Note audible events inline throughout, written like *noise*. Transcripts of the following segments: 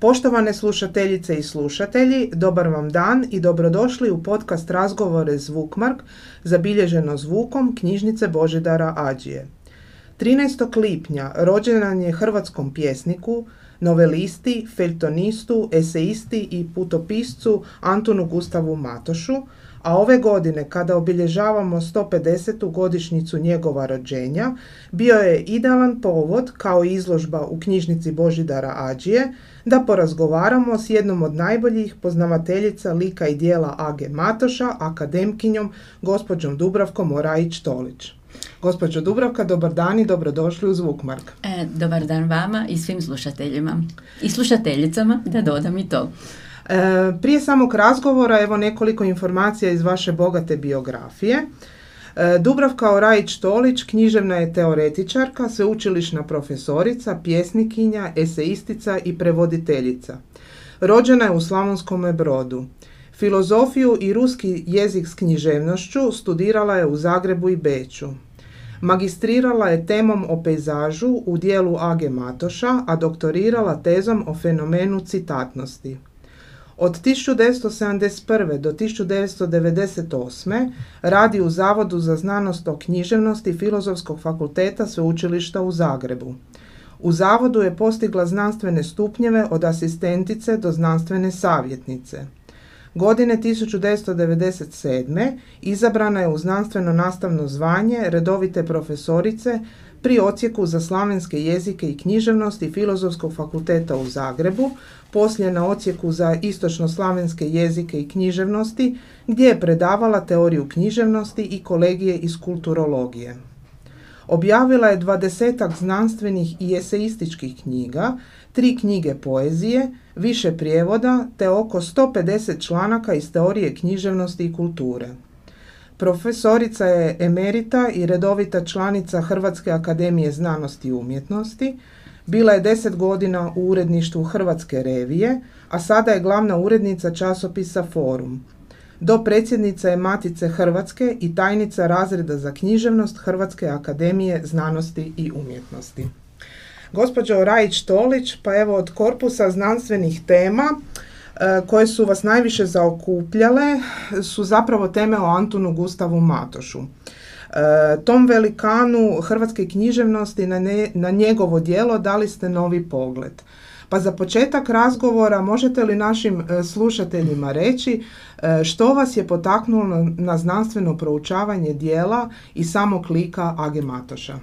Poštovane slušateljice i slušatelji, dobar vam dan i dobrodošli u podcast Razgovore Zvukmark, zabilježeno zvukom knjižnice Božidara Ađije. 13. lipnja rođendan je hrvatskom pjesniku, novelisti, feltonistu, eseisti i putopiscu Antonu Gustavu Matošu, a ove godine kada obilježavamo 150. godišnjicu njegova rođenja, bio je idealan povod kao izložba u knjižnici Božidara Ađije da porazgovaramo s jednom od najboljih poznavateljica lika i dijela Age Matoša, akademkinjom, gospođom Dubravkom Orajić-Tolić. Gospođo Dubravka, dobar dan i dobrodošli u Zvukmark. E, dobar dan vama i svim slušateljima i slušateljicama, da dodam i to. E, prije samog razgovora evo nekoliko informacija iz vaše bogate biografije. E, Dubravka Orajić-Tolić književna je teoretičarka, sveučilišna profesorica, pjesnikinja, eseistica i prevoditeljica. Rođena je u Slavonskome brodu. Filozofiju i ruski jezik s književnošću studirala je u Zagrebu i Beču. Magistrirala je temom o pejzažu u dijelu Age Matoša, a doktorirala tezom o fenomenu citatnosti. Od 1971. do 1998. radi u Zavodu za znanost o književnosti Filozofskog fakulteta Sveučilišta u Zagrebu. U zavodu je postigla znanstvene stupnjeve od asistentice do znanstvene savjetnice. Godine 1997. izabrana je u znanstveno nastavno zvanje redovite profesorice pri ocijeku za slavenske jezike i književnosti Filozofskog fakulteta u Zagrebu, poslije na ocijeku za istočno-slavenske jezike i književnosti, gdje je predavala teoriju književnosti i kolegije iz kulturologije. Objavila je dvadesetak znanstvenih i eseističkih knjiga, tri knjige poezije, više prijevoda te oko 150 članaka iz teorije književnosti i kulture. Profesorica je emerita i redovita članica Hrvatske akademije znanosti i umjetnosti. Bila je deset godina u uredništvu Hrvatske revije, a sada je glavna urednica časopisa Forum. Do predsjednica je Matice Hrvatske i tajnica razreda za književnost Hrvatske akademije znanosti i umjetnosti. Gospođo Rajić-Tolić, pa evo od korpusa znanstvenih tema koje su vas najviše zaokupljale su zapravo teme o Antonu Gustavu Matošu. E, tom velikanu hrvatske književnosti na, na njegovo djelo dali ste novi pogled. Pa za početak razgovora možete li našim e, slušateljima reći što vas je potaknulo na znanstveno proučavanje dijela i samog lika Age Matoša?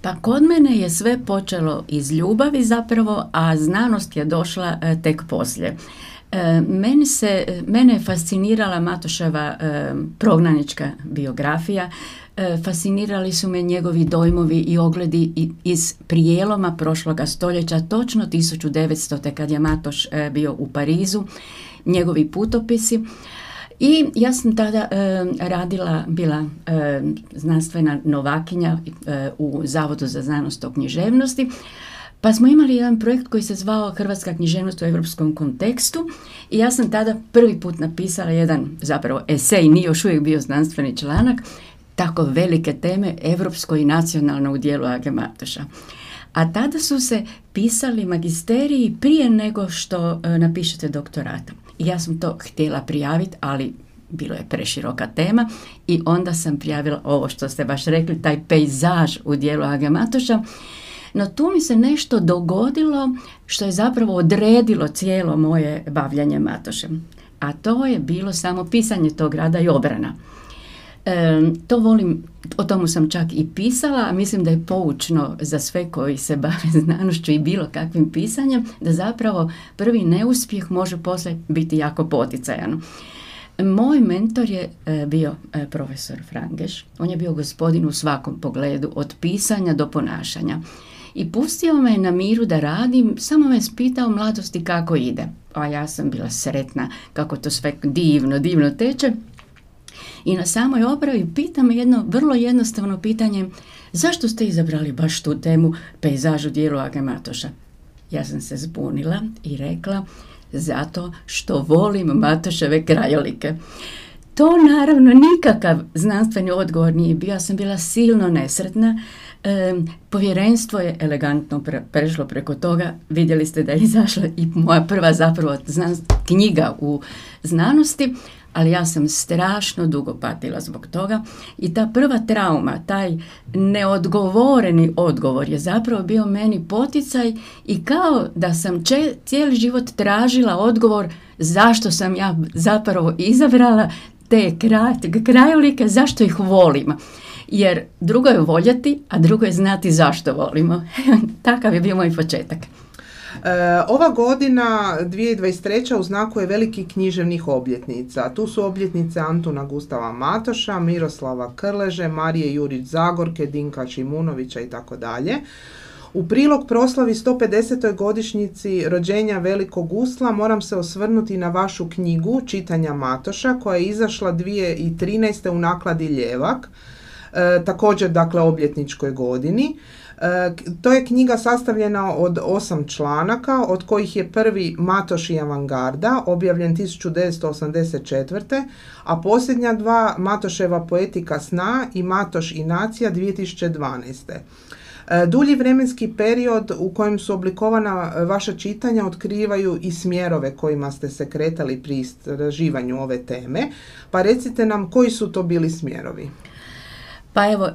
Pa kod mene je sve počelo iz ljubavi zapravo, a znanost je došla e, tek poslije. E, meni se, mene je fascinirala Matoševa e, prognanička biografija, fascinirali su me njegovi dojmovi i ogledi iz prijeloma prošloga stoljeća, točno 1900. kad je Matoš bio u Parizu, njegovi putopisi. I ja sam tada e, radila, bila e, znanstvena novakinja e, u Zavodu za znanost o književnosti, pa smo imali jedan projekt koji se zvao Hrvatska književnost u europskom kontekstu i ja sam tada prvi put napisala jedan zapravo esej, nije još uvijek bio znanstveni članak, tako velike teme, evropsko i nacionalno u dijelu Age Matoša. A tada su se pisali magisteriji prije nego što napišete doktorata. Ja sam to htjela prijaviti, ali bilo je preširoka tema i onda sam prijavila ovo što ste baš rekli, taj pejzaž u dijelu Age Matoša. No tu mi se nešto dogodilo što je zapravo odredilo cijelo moje bavljanje Matošem. A to je bilo samo pisanje tog rada i obrana. To volim, o tomu sam čak i pisala, a mislim da je poučno za sve koji se bave *laughs* znanošću i bilo kakvim pisanjem, da zapravo prvi neuspjeh može poslije biti jako poticajan. Moj mentor je e, bio e, profesor Frangeš. On je bio gospodin u svakom pogledu, od pisanja do ponašanja. I pustio me na miru da radim, samo me spitao mladosti kako ide. A ja sam bila sretna kako to sve divno, divno teče. I na samoj opravi pita me jedno vrlo jednostavno pitanje, zašto ste izabrali baš tu temu pejzažu dijelu Age? Ja sam se zbunila i rekla, zato što volim Matoševe krajolike. to naravno nikakav znanstveni odgovor nije bio. Ja sam bila silno nesretna. E, povjerenstvo je elegantno prešlo preko toga. Vidjeli ste da je izašla i moja prva zapravo knjiga u znanosti ali ja sam strašno dugo patila zbog toga i ta prva trauma, taj neodgovoreni odgovor je zapravo bio meni poticaj i kao da sam cijeli život tražila odgovor zašto sam ja zapravo izabrala te krajolike, zašto ih volim. Jer drugo je voljeti, a drugo je znati zašto volimo. *laughs* Takav je bio moj početak. E, ova godina 2023. u znaku je velikih književnih obljetnica. Tu su obljetnice Antuna Gustava Matoša, Miroslava Krleže, Marije Jurić Zagorke, Dinka Čimunovića i tako dalje. U prilog proslavi 150. godišnjici rođenja Velikog Usla moram se osvrnuti na vašu knjigu Čitanja Matoša koja je izašla 2013. u nakladi Ljevak, e, također dakle obljetničkoj godini. E, to je knjiga sastavljena od osam članaka, od kojih je prvi Matoš i avangarda, objavljen 1984. a posljednja dva Matoševa poetika sna i Matoš i nacija 2012. E, dulji vremenski period u kojem su oblikovana vaša čitanja otkrivaju i smjerove kojima ste se kretali pri istraživanju ove teme, pa recite nam koji su to bili smjerovi. Pa evo,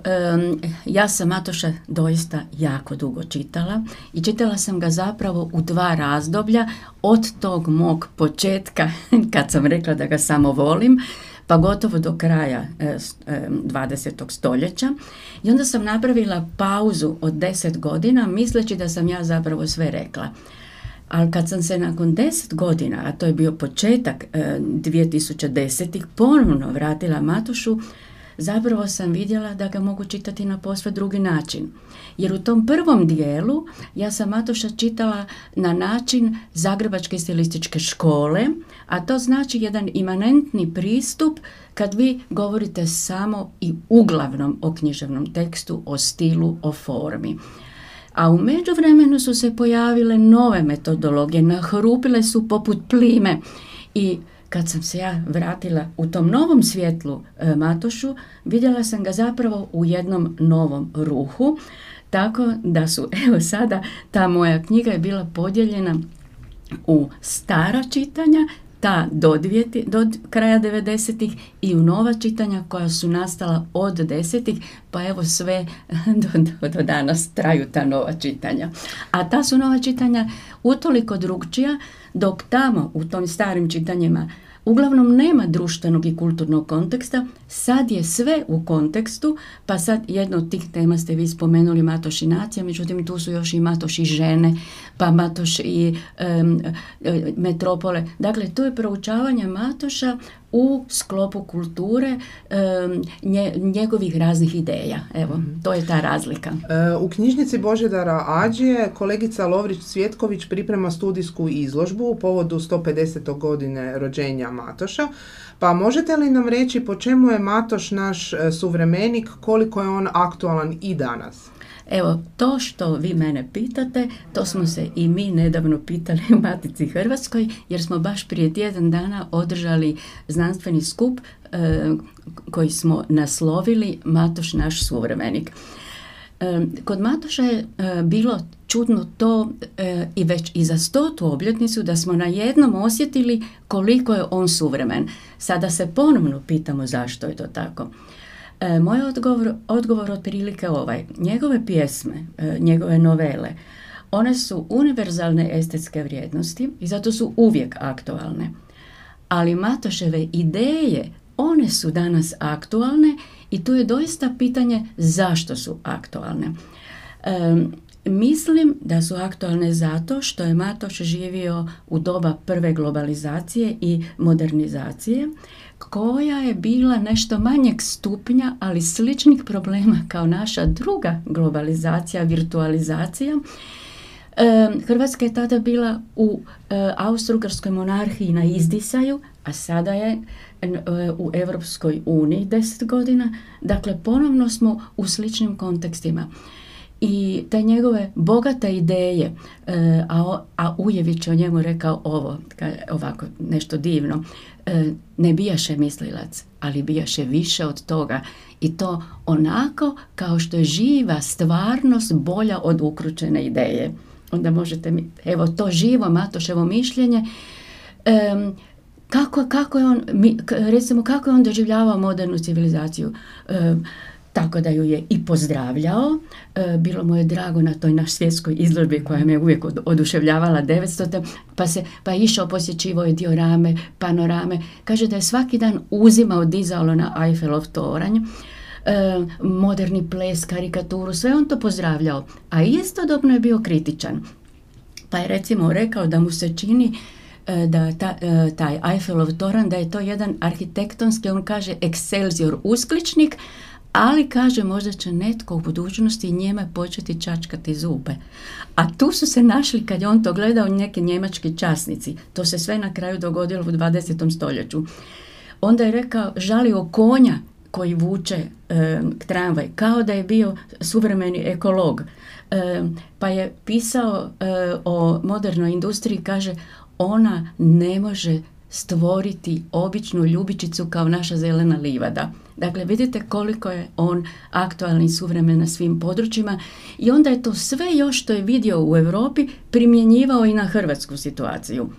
ja sam Matoša doista jako dugo čitala i čitala sam ga zapravo u dva razdoblja od tog mog početka *laughs* kad sam rekla da ga samo volim pa gotovo do kraja 20. stoljeća i onda sam napravila pauzu od 10 godina misleći da sam ja zapravo sve rekla. Ali kad sam se nakon 10 godina, a to je bio početak 2010. ponovno vratila Matošu, zapravo sam vidjela da ga mogu čitati na posve drugi način. Jer u tom prvom dijelu ja sam Matoša čitala na način Zagrebačke stilističke škole, a to znači jedan imanentni pristup kad vi govorite samo i uglavnom o književnom tekstu, o stilu, o formi. A u međuvremenu su se pojavile nove metodologije, nahrupile su poput plime i kad sam se ja vratila u tom novom svjetlu e, Matošu, vidjela sam ga zapravo u jednom novom ruhu, tako da su, *laughs* evo sada, ta moja knjiga je bila podijeljena u stara čitanja, ta do, dvijeti, do kraja 90-ih i u nova čitanja koja su nastala od desetih, pa evo sve *laughs* do, do, danas traju ta nova čitanja. A ta su nova čitanja utoliko drugčija dok tamo u tom starim čitanjima uglavnom nema društvenog i kulturnog konteksta, sad je sve u kontekstu, pa sad jedno od tih tema ste vi spomenuli Matoš i nacija, međutim tu su još i Matoš i žene, pa Matoš i metropole. Dakle, to je proučavanje Matoša u sklopu kulture njegovih raznih ideja. Evo, mhm. to je ta razlika. E, u knjižnici Božedara Ađije kolegica Lovrić Svjetković priprema studijsku izložbu u povodu 150. godine rođenja Matoša. Pa možete li nam reći po čemu je Matoš naš e, suvremenik, koliko je on aktualan i danas? Evo, to što vi mene pitate, to smo se i mi nedavno pitali u Matici Hrvatskoj, jer smo baš prije tjedan dana održali znanstveni skup e, koji smo naslovili Matoš naš suvremenik. E, kod Matoša je e, bilo čudno to i već i za stotu obljetnicu da smo na jednom osjetili koliko je on suvremen. Sada se ponovno pitamo zašto je to tako. E, moj odgovor, odgovor otprilike ovaj. Njegove pjesme, e, njegove novele, one su univerzalne estetske vrijednosti i zato su uvijek aktualne. Ali Matoševe ideje, one su danas aktualne i tu je doista pitanje zašto su aktualne. E, mislim da su aktualne zato što je Matoš živio u doba prve globalizacije i modernizacije koja je bila nešto manjeg stupnja, ali sličnih problema kao naša druga globalizacija, virtualizacija. Hrvatska je tada bila u e, Austro-Ugarskoj monarhiji na izdisaju, a sada je e, u Europskoj uniji deset godina. Dakle, ponovno smo u sličnim kontekstima. i te njegove bogate ideje, e, a, a Ujević je o njemu rekao ovo, ovako nešto divno, e, ne bijaše mislilac, ali bijaše više od toga. I to onako kao što je živa stvarnost bolja od ukručene ideje. Onda možete, evo to živo Matoševo mišljenje, kako, kako je on, recimo kako je on doživljavao modernu civilizaciju, tako da ju je i pozdravljao. E, bilo mu je drago na toj naš svjetskoj izložbi koja me uvijek oduševljavala 900. Pa, se, pa je išao, posjećivo je diorame, panorame. Kaže da je svaki dan uzimao dizalo na Eiffelov toranj. E, moderni ples, karikaturu, sve on to pozdravljao. A istodobno je bio kritičan. Pa je recimo rekao da mu se čini e, da ta, taj Eiffelov toran da je to jedan arhitektonski, on kaže Excelsior uskličnik, ali kaže možda će netko u budućnosti njeme početi čačkati zube. A tu su se našli kad je on to gledao neki njemački časnici. To se sve na kraju dogodilo u 20. stoljeću. Onda je rekao, žalio konja koji vuče e, tramvaj, kao da je bio suvremeni ekolog. E, pa je pisao e, o modernoj industriji, kaže, ona ne može stvoriti običnu ljubičicu kao naša zelena livada. Dakle, vidite koliko je on aktualni i suvremen na svim područjima i onda je to sve još što je vidio u Europi primjenjivao i na hrvatsku situaciju.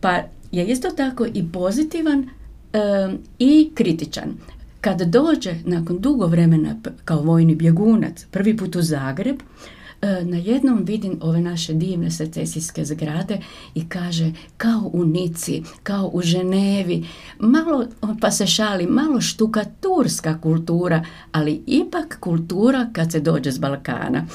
Pa je isto tako i pozitivan i kritičan. Kad dođe nakon dugo vremena kao vojni bjegunac prvi put u Zagreb, E, na jednom vidim ove naše divne secesijske zgrade i kaže kao u Nici, kao u Ženevi, malo, pa se šali, malo štukaturska kultura, ali ipak kultura kad se dođe s Balkana.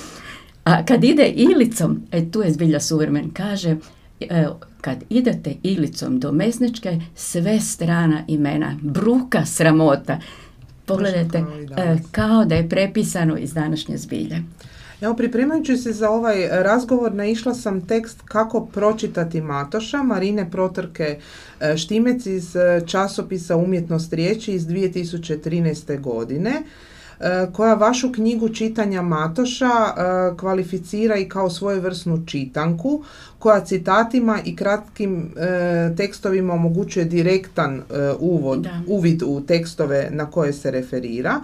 A kad ide Ilicom, e tu je zbilja suvremen, kaže e, kad idete Ilicom do Mesničke, sve strana imena, bruka, sramota. Pogledajte, e, kao da je prepisano iz današnje zbilje. Evo, pripremajući se za ovaj razgovor, naišla sam tekst Kako pročitati Matoša, Marine Protrke e, Štimec iz e, časopisa Umjetnost riječi iz 2013. godine e, koja vašu knjigu čitanja Matoša kvalificira i kao svojevrsnu čitanku koja citatima i kratkim tekstovima omogućuje direktan uvod, uvid u tekstove na koje se referira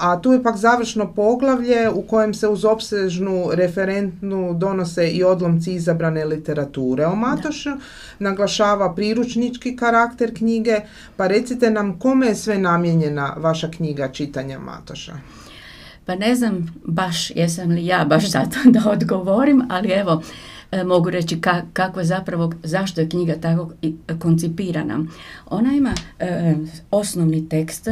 a tu je pak završno poglavlje u kojem se uz opsežnu referentnu donose i odlomci izabrane literature o Matošu, naglašava priručnički karakter knjige, pa recite nam kome je sve namijenjena vaša knjiga čitanja Matoša? Pa ne znam baš jesam li ja baš zato *laughs* da odgovorim, ali evo, mogu reći ka, kako zapravo, zašto je knjiga tako koncipirana. Ona ima e, osnovni tekst,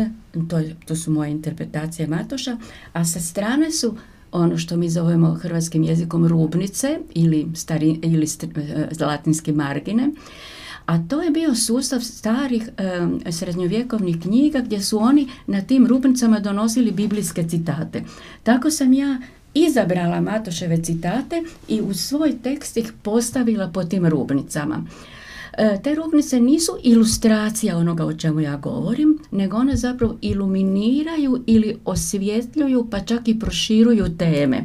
to, to su moje interpretacije Matoša, a sa strane su ono što mi zovemo hrvatskim jezikom rubnice ili, stari, ili e, latinske margine, a to je bio sustav starih e, srednjovjekovnih knjiga gdje su oni na tim rubnicama donosili biblijske citate. Tako sam ja izabrala Matoševe citate i u svoj tekst ih postavila po tim rubnicama. E, te rubnice nisu ilustracija onoga o čemu ja govorim, nego one zapravo iluminiraju ili osvjetljuju pa čak i proširuju teme.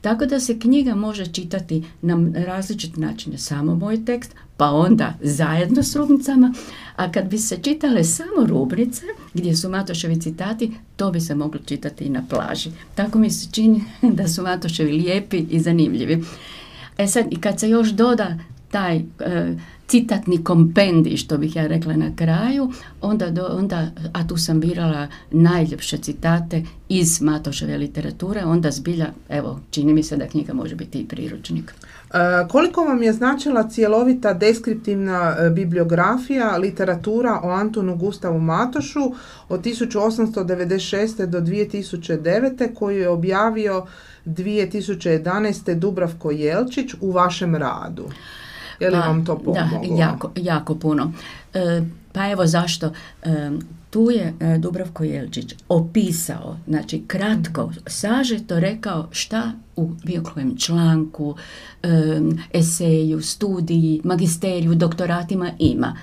Tako da se knjiga može čitati na različit način, samo moj tekst, pa onda zajedno s rubnicama, a kad bi se čitale samo rubrice, gdje su Matoševi citati, to bi se moglo čitati i na plaži. Tako mi se čini da su Matoševi lijepi i zanimljivi. E sad, i kad se još doda taj e, citatni kompendi, što bih ja rekla na kraju, onda, do, onda, a tu sam birala najljepše citate iz Matoševe literature, onda zbilja, evo, čini mi se da knjiga može biti i priručnik. E, koliko vam je značila cjelovita deskriptivna e, bibliografija, literatura o Antonu Gustavu Matošu od 1896. do 2009. koju je objavio 2011. Dubravko Jelčić u vašem radu? Je li pa, vam to pomoglo? Da, jako, jako puno. E, pa evo zašto. E, tu je e, Dubravko Jelčić opisao, znači kratko, sažeto rekao šta u bilo kojem članku, eseju, studiji, magisteriju, doktoratima ima.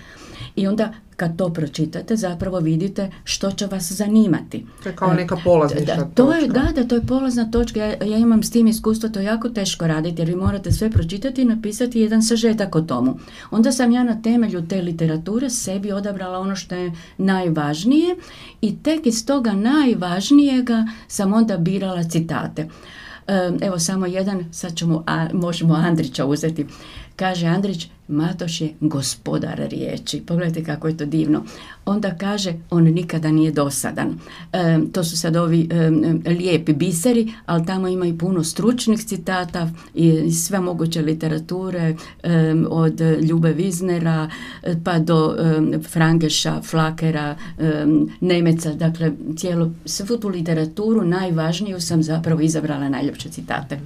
I onda kad to pročitate zapravo vidite što će vas zanimati. To je kao neka polaznička da, to Je, da, da, to je polazna točka. Ja, ja imam s tim iskustvo, to je jako teško raditi jer vi morate sve pročitati i napisati jedan sažetak o tomu. Onda sam ja na temelju te literature sebi odabrala ono što je najvažnije i tek iz toga najvažnijega sam onda birala citate. Evo samo jedan, sad ćemo, a, možemo Andrića uzeti. Kaže Andrić, Matoš je gospodar riječi. Pogledajte kako je to divno. Onda kaže, on nikada nije dosadan. E, to su sad ovi e, lijepi biseri, ali tamo ima i puno stručnih citata i sve moguće literature e, od Ljube Viznera pa do Frangeša, Flakera, Nemeca. Dakle, cijelu svu tu literaturu najvažniju sam zapravo izabrala najljepše citate.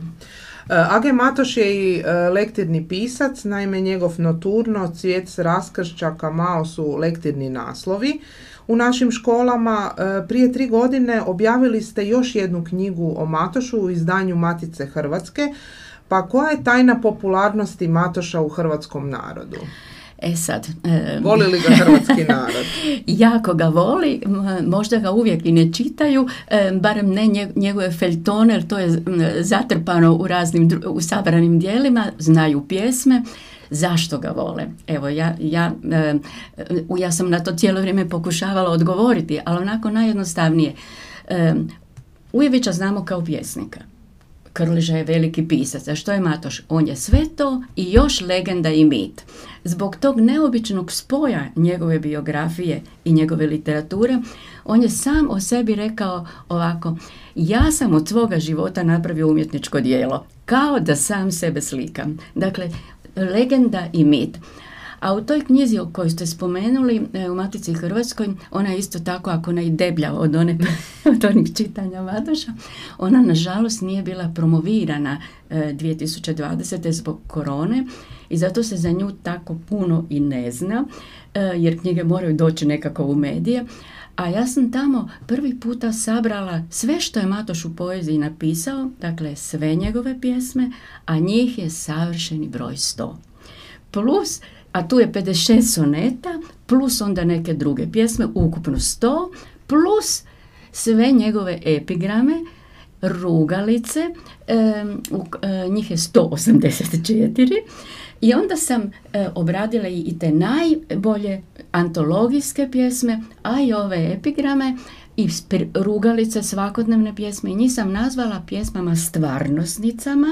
Eh, Age Matoš je i eh, lektirni pisac, naime njegov noturno, cvijet raskršćaka, mao su lektirni naslovi. U našim školama eh, prije tri godine objavili ste još jednu knjigu o Matošu u izdanju Matice Hrvatske, pa koja je tajna popularnosti Matoša u hrvatskom narodu? E sad... voli li ga hrvatski *laughs* narod? jako ga voli, možda ga uvijek i ne čitaju, barem ne njegove feltone, jer to je zatrpano u raznim u sabranim dijelima, znaju pjesme. Zašto ga vole? Evo, ja, ja, ja sam na to cijelo vrijeme pokušavala odgovoriti, ali onako najjednostavnije. Ujevića znamo kao pjesnika. Krliža je veliki pisac. A što je Matoš? On je sve to i još legenda i mit. Zbog tog neobičnog spoja njegove biografije i njegove literature, on je sam o sebi rekao ovako, ja sam od svoga života napravio umjetničko dijelo, kao da sam sebe slikam. Dakle, legenda i mit. A u toj knjizi o ste spomenuli e, u Matici Hrvatskoj, ona je isto tako ako ona i deblja od, one, *laughs* od onih čitanja Matoša, ona nažalost nije bila promovirana 2020. E, zbog korone i zato se za nju tako puno i ne zna, e, jer knjige moraju doći nekako u medije. A ja sam tamo prvi puta sabrala sve što je Matoš u poeziji napisao, dakle sve njegove pjesme, a njih je savršeni broj sto. Plus a tu je 56 soneta, plus onda neke druge pjesme, ukupno 100, plus sve njegove epigrame, rugalice, e, njih je 184 i onda sam e, obradila i te najbolje antologijske pjesme, a i ove epigrame i rugalice svakodnevne pjesme i njih sam nazvala pjesmama stvarnosnicama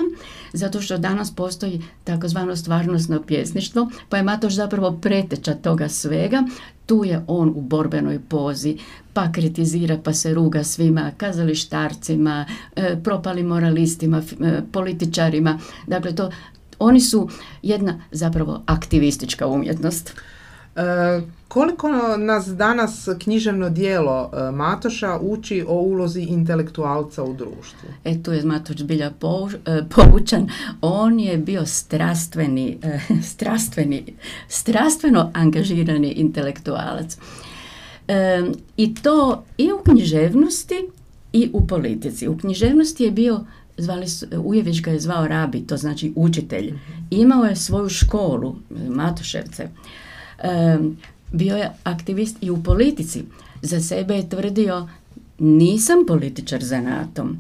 zato što danas postoji takozvano stvarnosno pjesništvo pa je Matoš zapravo preteča toga svega. Tu je on u borbenoj pozi pa kritizira pa se ruga svima kazalištarcima e, propalim moralistima e, političarima. Dakle to oni su jedna zapravo aktivistička umjetnost. E, koliko nas danas književno dijelo e, Matoša uči o ulozi intelektualca u društvu? E tu je Matoš bilja e, poučan. On je bio strastveni, *laughs* strastveni, strastveno angažirani intelektualac. I to i u književnosti i u politici. U književnosti je bio zvali su, Ujević ga je zvao rabi, to znači učitelj. Imao je svoju školu, Matoševce bio je aktivist i u politici. Za sebe je tvrdio nisam političar za natom,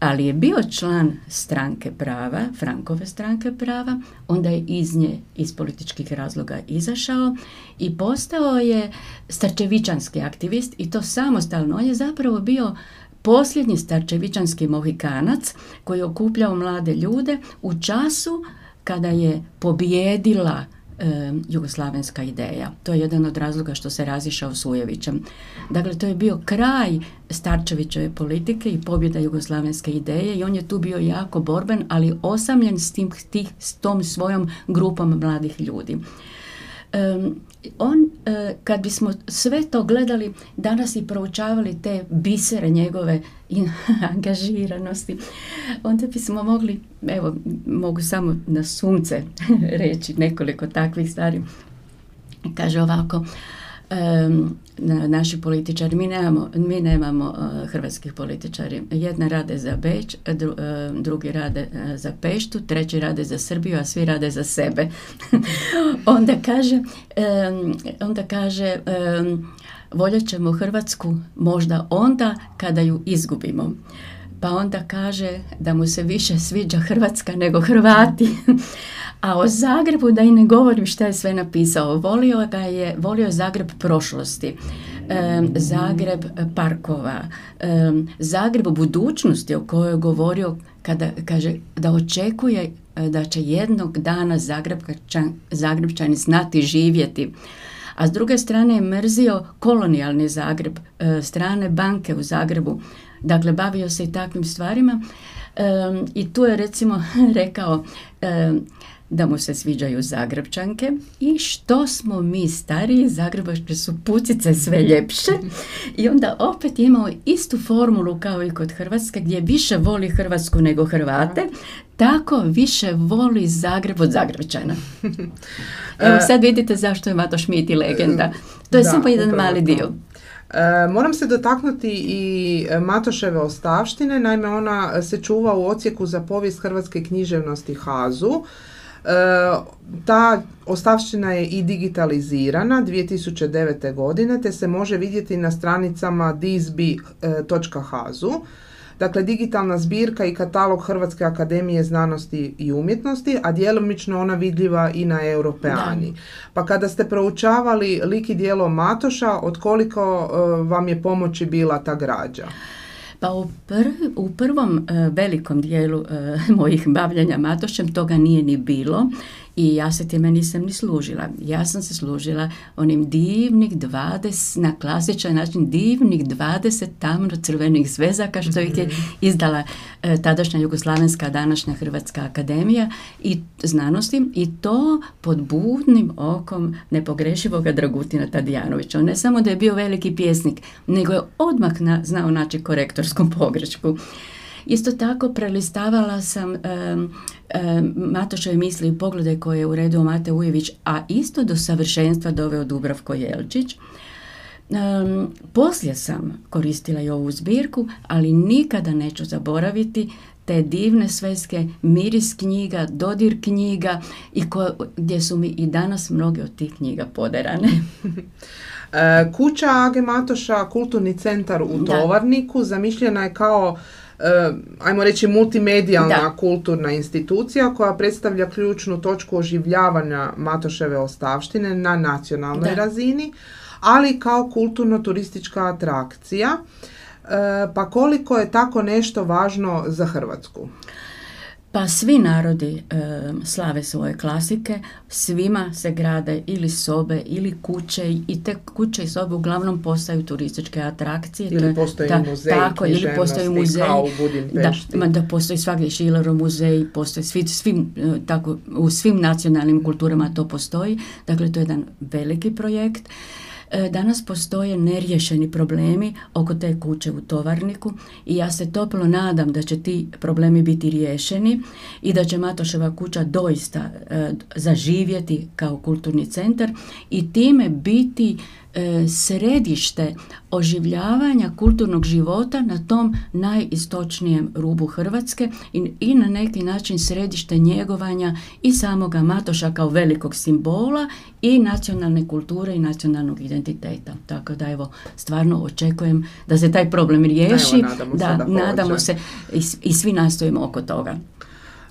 ali je bio član stranke prava, Frankove stranke prava, onda je iz nje iz političkih razloga izašao i postao je starčevičanski aktivist i to samostalno. On je zapravo bio posljednji starčevičanski mohikanac koji je okupljao mlade ljude u času kada je pobjedila e, jugoslavenska ideja. To je jedan od razloga što se razišao s Ujevićem. Dakle, to je bio kraj Starčevićeve politike i pobjeda jugoslavenske ideje i on je tu bio jako borben, ali osamljen s, tim, tih, s tom svojom grupom mladih ljudi on, e, kad bismo sve to gledali danas i proučavali te bisere njegove *laughs* angažiranosti, onda bismo mogli, evo, mogu samo na sunce *laughs* reći nekoliko takvih stvari. Kaže ovako, naši političari, mi nemamo, mi nemamo e, hrvatskih političari. Jedna rade za Beč, e, drugi rade za Peštu, treći rade za Srbiju, a svi rade za sebe. *laughs* onda kaže, onda kaže voljet ćemo Hrvatsku možda onda kada ju izgubimo pa onda kaže da mu se više sviđa Hrvatska nego Hrvati. *laughs* A o Zagrebu da i ne govorim šta je sve napisao. Volio ga je, volio Zagreb prošlosti. Zagreb parkova, Zagreb budućnosti o kojoj je govorio kada kaže da očekuje e, da će jednog dana Zagrebčani znati živjeti. A s druge strane je mrzio kolonijalni Zagreb, e, strane banke u Zagrebu, Dakle, bavio se i takvim stvarima i tu je recimo *laughs* rekao da mu se sviđaju Zagrebčanke i što smo mi stariji, Zagrebačke su pucice sve ljepše i onda opet imao istu formulu kao i kod Hrvatske gdje više voli Hrvatsku nego Hrvate, tako više voli Zagreb od Zagrebčana. *laughs* Evo sad vidite zašto je Mato Šmit i legenda. To je samo jedan mali dio. E, moram se dotaknuti i Matoševe ostavštine, naime ona se čuva u ocijeku za povijest hrvatske književnosti Hazu. E, ta ostavština je i digitalizirana 2009. godine te se može vidjeti na stranicama disbi.hazu. Dakle, digitalna zbirka i katalog Hrvatske akademije znanosti i umjetnosti, a djelomično ona vidljiva i na Europeani. Pa kada ste proučavali lik i dijelo Matoša, od koliko e, vam je pomoći bila ta građa? Pa u, u prvom e, velikom dijelu e, *laughs* mojih bavljanja Matošem toga nije ni bilo i ja se time nisam ni služila. Ja sam se služila onim divnih 20, na klasičan način divnih 20 tamno crvenih zvezaka što ih je mhm. izdala e, tadašnja Jugoslavenska, današnja Hrvatska akademija i znanosti i to pod budnim okom nepogrešivoga Dragutina Tadijanovića. On ne samo da je bio veliki pjesnik, nego je odmah na, znao naći korektorsku pogrešku. Isto tako prelistavala sam um, Matošove misli i poglede koje je uredio Mate Ujević, a isto do savršenstva doveo Dubravko Jelčić. Um, poslije sam koristila i ovu zbirku, ali nikada neću zaboraviti te divne sveske, miris knjiga, dodir knjiga i ko, gdje su mi i danas mnoge od tih knjiga poderane. *laughs* E, kuća Age Matoša, kulturni centar u Tovarniku, zamišljena je kao uh, ajmo reći multimedijalna kulturna institucija koja predstavlja ključnu točku oživljavanja Matoševe ostavštine na nacionalnoj razini, ali kao kulturno-turistička atrakcija. Uh, pa koliko je tako nešto važno za Hrvatsku? Pa svi narodi e, slave svoje klasike, svima se grade ili sobe ili kuće i te kuće i sobe uglavnom postaju turističke atrakcije. Ili postoji muzej tako, ili postoji muzej, kao u Da, da postoji svagdje Šilerov muzej, postoji svi, svim, e, tako, u svim nacionalnim kulturama to postoji. Dakle, to je jedan veliki projekt. E, danas postoje neriješeni problemi oko te kuće u Tovarniku i ja se toplo nadam da će ti problemi biti riješeni i da će Matoševa kuća doista e, zaživjeti kao kulturni centar i time biti središte oživljavanja kulturnog života na tom najistočnijem rubu Hrvatske i, i na neki način središte njegovanja i samoga Matoša kao velikog simbola i nacionalne kulture i nacionalnog identiteta. Tako da evo, stvarno očekujem da se taj problem riješi, nadamo da, se, da nadamo se i, i svi nastojimo oko toga.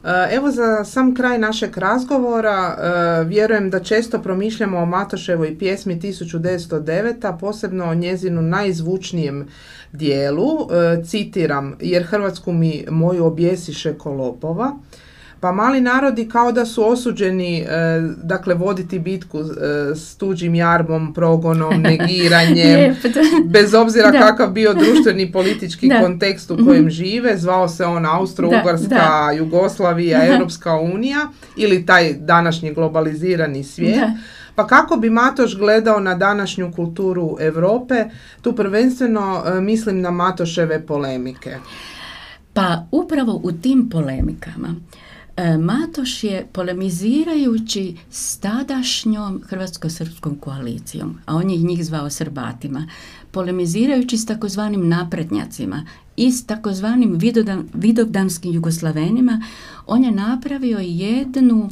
E, evo za sam kraj našeg razgovora, e, vjerujem da često promišljamo o Matoševoj pjesmi 1909, a posebno o njezinu najzvučnijem dijelu, e, citiram, jer Hrvatsku mi moju objesiše kolopova, pa mali narodi kao da su osuđeni e, dakle voditi bitku e, s tuđim jarmom, progonom, *laughs* negiranjem, bez obzira kakav bio društveni politički *laughs* kontekst u kojem mhm. žive, zvao se on Austro-Ugarska, Jugoslavija, Europska unija ili taj današnji globalizirani svijet. Pa kako bi Matoš gledao na današnju kulturu Europe? Tu prvenstveno e, mislim na Matoševe polemike. Pa upravo u tim polemikama Matoš je polemizirajući s tadašnjom hrvatsko-srpskom koalicijom, a on je njih zvao Srbatima, polemizirajući s takozvanim naprednjacima i s takozvanim vidovdanskim jugoslavenima, on je napravio jednu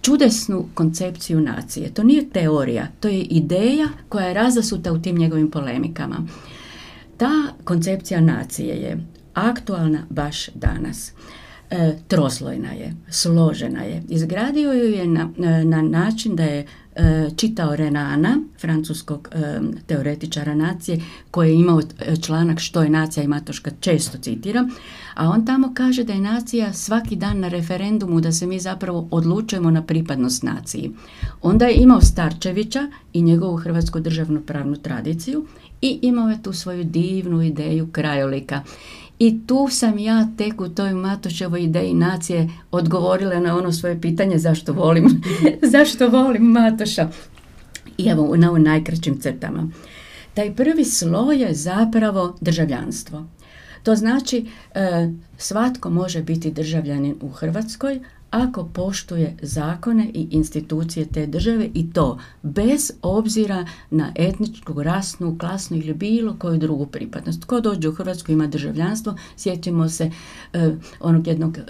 čudesnu koncepciju nacije. To nije teorija, to je ideja koja je razasuta u tim njegovim polemikama. Ta koncepcija nacije je aktualna baš danas. E, troslojna je, složena je. Izgradio ju je na, e, na način da je e, čitao Renana, francuskog e, teoretičara nacije, koji je imao članak što je nacija i Matoška često citira, a on tamo kaže da je nacija svaki dan na referendumu da se mi zapravo odlučujemo na pripadnost naciji. Onda je imao Starčevića i njegovu hrvatsku državnu pravnu tradiciju i imao je tu svoju divnu ideju krajolika. I tu sam ja tek u toj Matoševoj ideji nacije odgovorila na ono svoje pitanje zašto volim, *laughs* zašto volim Matoša. I evo na ovim najkraćim crtama. Taj prvi sloj je zapravo državljanstvo. To znači e, svatko može biti državljanin u Hrvatskoj ako poštuje zakone i institucije te države i to bez obzira na etničku, rasnu, klasnu ili bilo koju drugu pripadnost. Ko dođe u Hrvatsku ima državljanstvo, sjetimo se e, onog jednog e,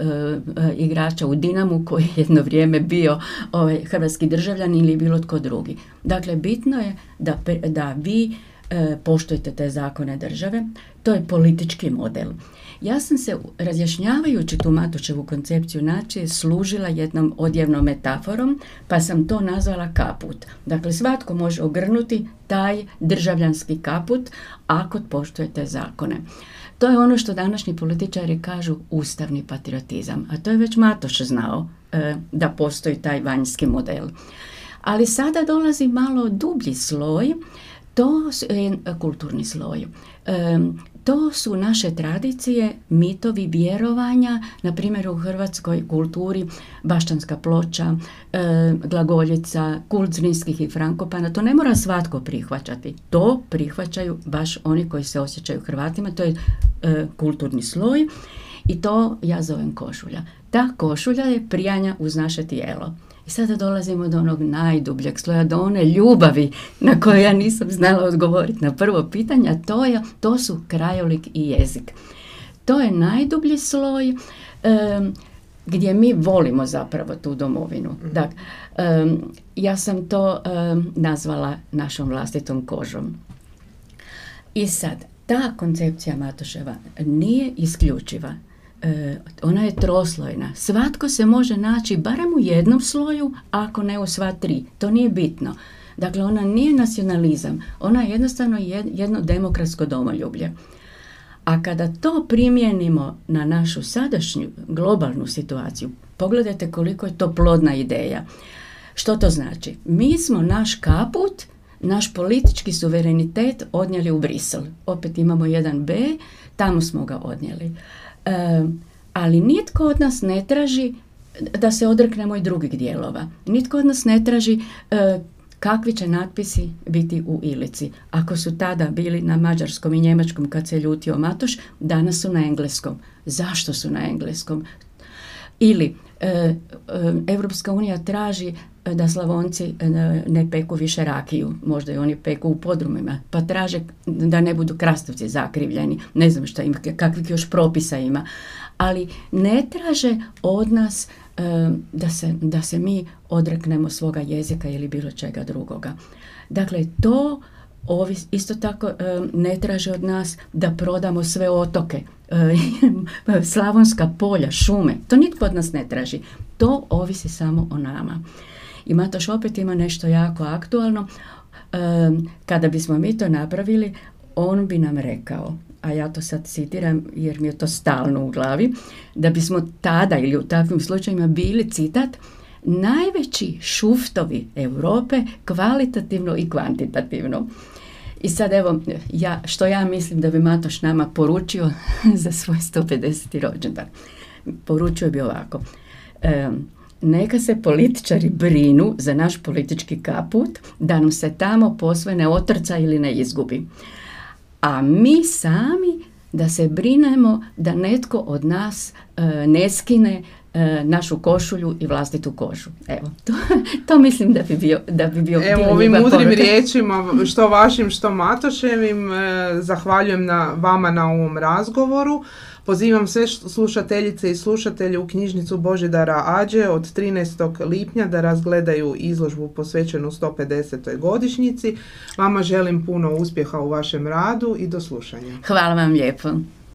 igrača u Dinamu koji je jedno vrijeme bio ovaj, hrvatski državljan ili bilo tko drugi. Dakle, bitno je da, da vi E, poštujte te zakone države. To je politički model. Ja sam se, razjašnjavajući tu Matučevu koncepciju nacije, služila jednom odjevnom metaforom, pa sam to nazvala kaput. Dakle, svatko može ogrnuti taj državljanski kaput ako poštujete zakone. To je ono što današnji političari kažu ustavni patriotizam, a to je već Matoš znao e, da postoji taj vanjski model. Ali sada dolazi malo dublji sloj to je kulturni sloj. To su naše tradicije, mitovi, vjerovanja, na primjer u hrvatskoj kulturi baštanska ploča, glagoljica, kult zrinskih i frankopana, to ne mora svatko prihvaćati. To prihvaćaju baš oni koji se osjećaju Hrvatima, to je kulturni sloj i to ja zovem košulja. Ta košulja je prijanja uz naše tijelo. I sada dolazimo do onog najdubljeg sloja, do one ljubavi na koje ja nisam znala odgovoriti na prvo pitanje, a to, je, to su krajolik i jezik. To je najdublji sloj gdje mi volimo zapravo tu domovinu. Dakle, ja sam to nazvala našom vlastitom kožom. I sad, ta koncepcija Matoševa nije isključiva ona je troslojna. Svatko se može naći barem u jednom sloju, ako ne u sva tri. To nije bitno. Dakle, ona nije nacionalizam, ona je jednostavno jedno demokratsko domoljublje. A kada to primijenimo na našu sadašnju globalnu situaciju, pogledajte koliko je to plodna ideja. Što to znači? Mi smo naš kaput, naš politički suverenitet odnijeli u Brisel. Opet imamo jedan B, tamo smo ga odnijeli ali nitko od nas ne traži da se odreknemo i drugih dijelova. Nitko od nas ne traži e, kakvi će natpisi biti u Ilici. Ako su tada bili na mađarskom i njemačkom kad se ljutio Matoš, danas su na engleskom. Zašto su na engleskom? Ili e, Evropska unija traži da Slavonci e, ne peku više rakiju, možda i oni peku u podrumima, pa traže da ne budu krastovci zakrivljeni, ne znam šta ima, kakvih još propisa ima, ali ne traže od nas e, da se, da se mi odreknemo svoga jezika ili bilo čega drugoga. Dakle, to ovi isto tako e, ne traže od nas da prodamo sve otoke, *laughs* slavonska polja, šume, to nitko od nas ne traži. To ovisi samo o nama. I Matoš opet ima nešto jako aktualno. Kada bismo mi to napravili, on bi nam rekao, a ja to sad citiram jer mi je to stalno u glavi, da bismo tada ili u takvim slučajima bili citat najveći šuftovi Europe kvalitativno i kvantitativno. I sad evo, ja, što ja mislim da bi Matoš nama poručio *laughs* za svoj 150. rođendan. Poručio bi ovako neka se političari brinu za naš politički kaput, da nam se tamo posve ne otrca ili ne izgubi. A mi sami da se brinemo da netko od nas e, ne skine našu košulju i vlastitu kožu. Evo, to, *laughs* to mislim da bi bio da bi bio Evo ovim mudrim riječima, što vašim, što Matoševim, zahvaljujem na vama na ovom razgovoru. Pozivam sve slušateljice i slušatelje u knjižnicu Božidara Ađe od 13. lipnja da razgledaju izložbu posvećenu 150. godišnjici. Vama želim puno uspjeha u vašem radu i do slušanja. Hvala vam lijepo.